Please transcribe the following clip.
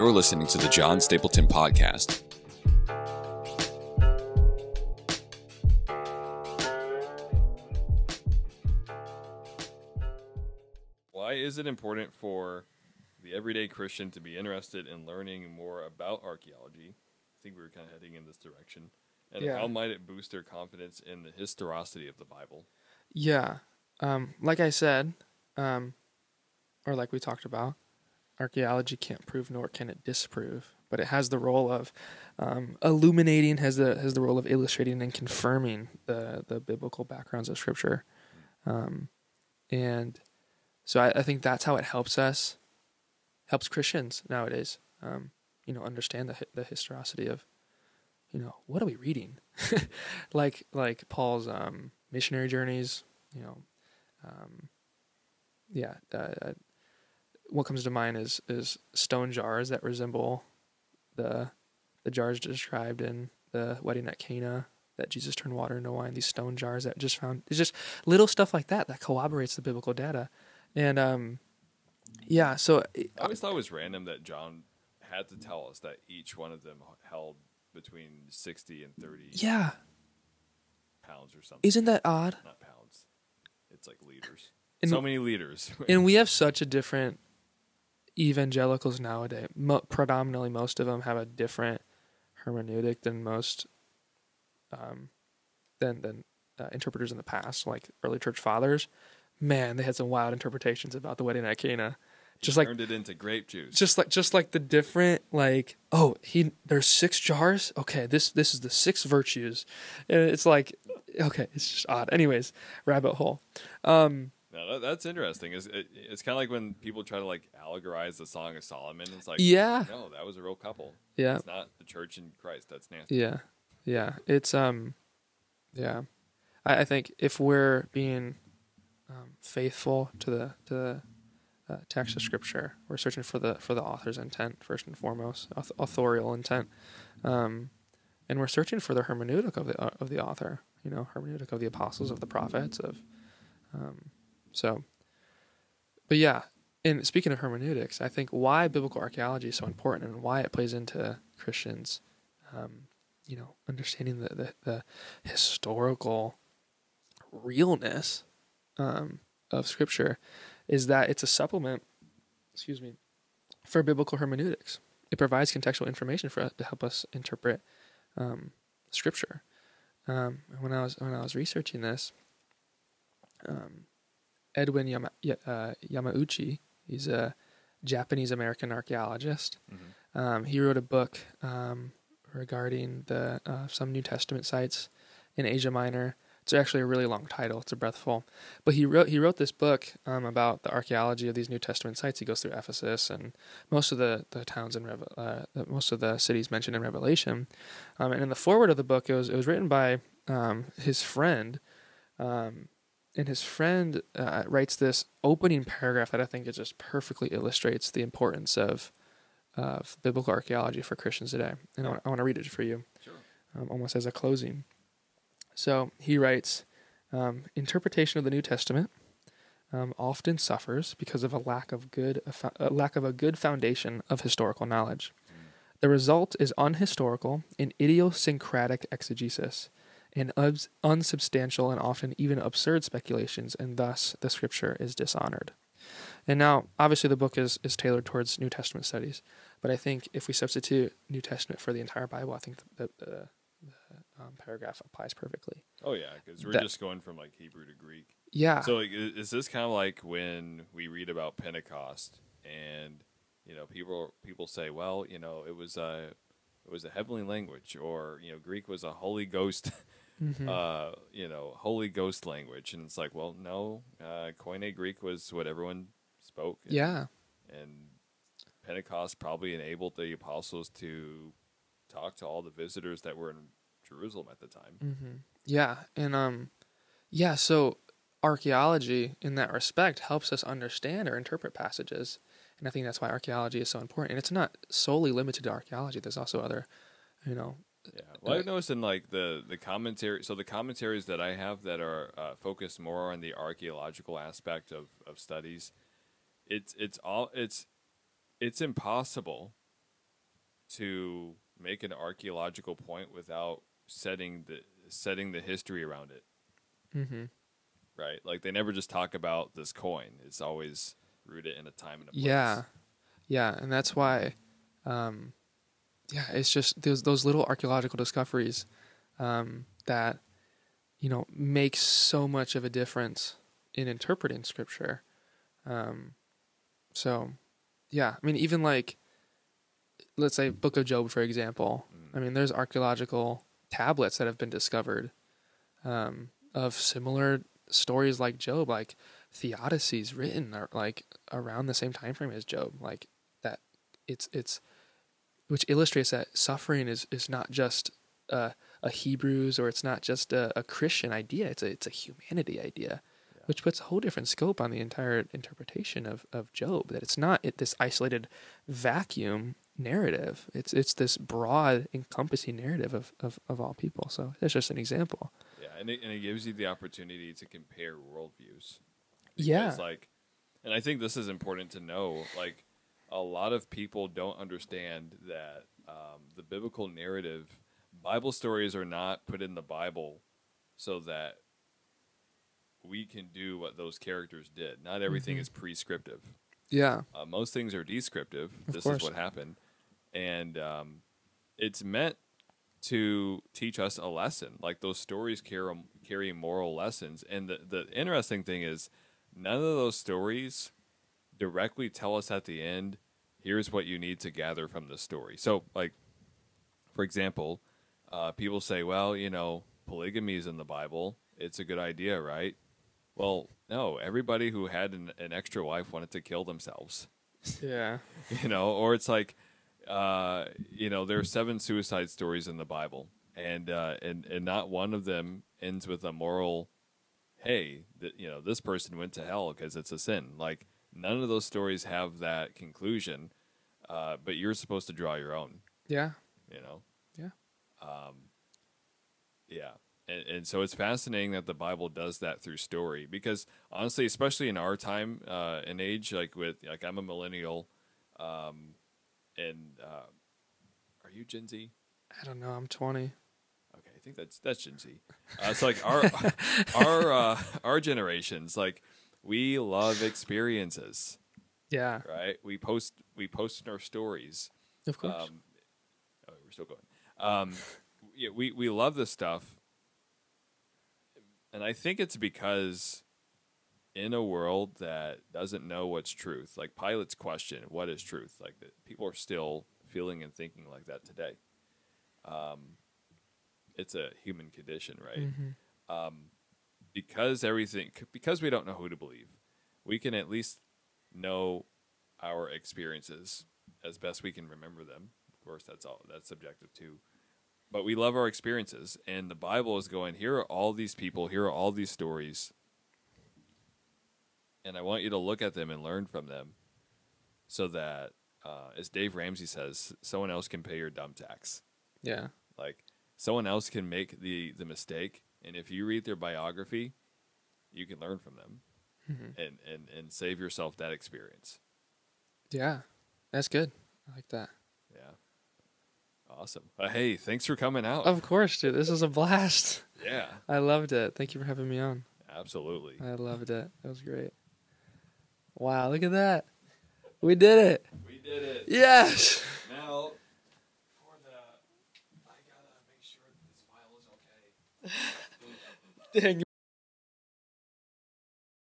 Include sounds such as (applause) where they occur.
You're listening to the John Stapleton Podcast. Why is it important for the everyday Christian to be interested in learning more about archaeology? I think we were kind of heading in this direction. And Yeah. how might it boost their confidence in the historicity of the Bible? Yeah. Um, like I said, um, or like we talked about, archaeology can't prove nor can it disprove, but it has the role of um, illuminating, has the has the role of illustrating and confirming the the biblical backgrounds of Scripture, um, and so I, I think that's how it helps us, helps Christians nowadays, um, you know, understand the the historicity of, you know, what are we reading, (laughs) like like Paul's um, missionary journeys, you know, um, yeah. Uh, what comes to mind is is stone jars that resemble the the jars described in the wedding at Cana that Jesus turned water into wine. These stone jars that just found it's just little stuff like that that corroborates the biblical data, and um, yeah. So I always thought it was random that John had to tell us that each one of them held between 60 and 30 yeah, pounds or something. isn't that odd? Not pounds. It's like liters. And- so many liters. and we have such a different evangelicals nowadays. Mo- predominantly, most of them have a different hermeneutic than most, um, than than uh, interpreters in the past, like early church fathers. Man, they had some wild interpretations about the wedding at Cana. Just like turned it into grape juice. just like just like the different like oh he there's six jars okay this this is the six virtues and it's like okay it's just odd anyways rabbit hole um No, that, that's interesting. It's, it, it's kind of like when people try to like allegorize the Song of Solomon. It's like, Yeah. no, that was a real couple. yeah It's not the church and Christ. That's nasty. Yeah, yeah. It's um, yeah. I, I think if we're being um, faithful to the to the uh, text of Scripture, we're searching for the for the author's intent first and foremost, auth- authorial intent, um, and we're searching for the hermeneutic of the uh, of the author. You know, hermeneutic of the apostles, of the prophets, of um, so. But yeah, and speaking of hermeneutics, I think why biblical archaeology is so important and why it plays into Christians um, you know, understanding the, the, the historical realness um, of Scripture is that it's a supplement, excuse me, for biblical hermeneutics. It provides contextual information for us to help us interpret um, Scripture. Um, when I was when I was researching this, um, Edwin Yama, uh, Yamauchi, he's a Japanese American archaeologist. Um, he wrote a book um, regarding the uh, some New Testament sites in Asia Minor. It's actually a really long title. It's a breathful, but he wrote he wrote this book um, about the archaeology of these New Testament sites. He goes through Ephesus and most of the the towns in Revel- uh, most of the cities mentioned in Revelation. Um, and in the foreword of the book, it was it was written by um, his friend. Um, and his friend uh, writes this opening paragraph that I think it just perfectly illustrates the importance of of biblical archaeology for Christians today. And I want, to read it for you, Sure. um, almost as a closing. So he writes um, Interpretation of the New Testament um, often suffers because of a lack of good a, a lack of a good foundation of historical knowledge. The result is unhistorical and idiosyncratic exegesis, and unsubstantial and often even absurd speculations, and thus the scripture is dishonored. And now, obviously, the book is, is tailored towards New Testament studies, but I think if we substitute New Testament for the entire Bible, I think the, the, the, the um, paragraph applies perfectly. Oh, yeah, because we're That- just going from like Hebrew to Greek. Yeah. So like, is this kind of like when we read about Pentecost and you know people people say, well, you know, it was a it was a heavenly language, or you know, Greek was a Holy Ghost, (laughs) Mhm. uh, you know, Holy Ghost language, and it's like, well, no, uh, Koine Greek was what everyone spoke. and- yeah. and Pentecost probably enabled the apostles to talk to all the visitors that were in Jerusalem at the time. hmm Yeah, and um, yeah. So archaeology, in that respect, helps us understand or interpret passages, and I think that's why archaeology is so important. And it's not solely limited to archaeology. There's also other, you know, Yeah. Well, I've noticed in like the the commentary. So the commentaries that I have that are uh, focused more on the archaeological aspect of of studies, it's it's all it's it's impossible to make an archaeological point without setting the setting the history around it, Mm-hmm. right? Like they never just talk about this coin. It's always rooted in a time and a place. Yeah, yeah, and that's why, um, yeah, it's just those those little archaeological discoveries um, that you know make so much of a difference in interpreting scripture. Um, so, yeah, I mean, even like, let's say Book of Job, for example. Mm. I mean, there's archaeological tablets that have been discovered um, of similar stories like Job, like theodicies written or like around the same time frame as Job, like that. It's it's which illustrates that suffering is is not just a, a Hebrews or it's not just a, a Christian idea. It's a it's a humanity idea, Yeah. which puts a whole different scope on the entire interpretation of of Job. That it's not it, this isolated vacuum narrative. It's it's this broad, encompassing narrative of, of, of all people. So that's just an example. Yeah, and it, and it gives you the opportunity to compare worldviews. Yeah. Like, and I think this is important to know. Like, a lot of people don't understand that um, the biblical narrative, Bible stories are not put in the Bible so that we can do what those characters did. Not everything Mhm. is prescriptive. Yeah. Uh, most things are descriptive. Of this course. is what happened, and um, it's meant to teach us a lesson. Like those stories carry carry moral lessons, and the the interesting thing is, none of those stories directly tell us at the end. Here's what you need to gather from the story. So, like, for example, uh, people say, "Well, you know, polygamy is in the Bible. It's a good idea, right?" Well, no. Everybody who had an, an extra wife wanted to kill themselves (laughs) Yeah. you know or it's like uh you know there are seven suicide stories in the bible and uh and and not one of them ends with a moral hey that you know this person went to hell because it's a sin like none of those stories have that conclusion uh but you're supposed to draw your own Yeah. you know Yeah. um yeah and, and so it's fascinating that the bible does that through story because honestly especially in our time uh and age like with like i'm a millennial um and uh are you gen z I don't know. I'm 20. I think that's that's gen z uh, it's like our (laughs) our uh our generations like we love experiences Yeah. right we post we post in our stories Of course. um, oh, we're still going. Um, yeah, we we love this stuff, and I think it's because in a world that doesn't know what's truth, like Pilate's question, "What is truth?" Like that, people are still feeling and thinking like that today. Um, it's a human condition, right? Mhm. um, because everything because we don't know who to believe we can at least know our experiences as best we can remember them of course that's all that's subjective too but we love our experiences and the bible is going here are all these people here are all these stories and i want you to look at them and learn from them so that uh, as dave ramsey says someone else can pay your dumb tax Yeah. like someone else can make the the mistake, and if you read their biography, you can learn from them Mhm. and and and save yourself that experience. Yeah. That's good. I like that. Yeah, awesome. Uh, hey, thanks for coming out. Of course, dude. This is a blast. (laughs) yeah, I loved it. Thank you for having me on. absolutely. I loved it. That was great. Wow, look at that. We did it. We did it. Yes. Now, for the, Gotta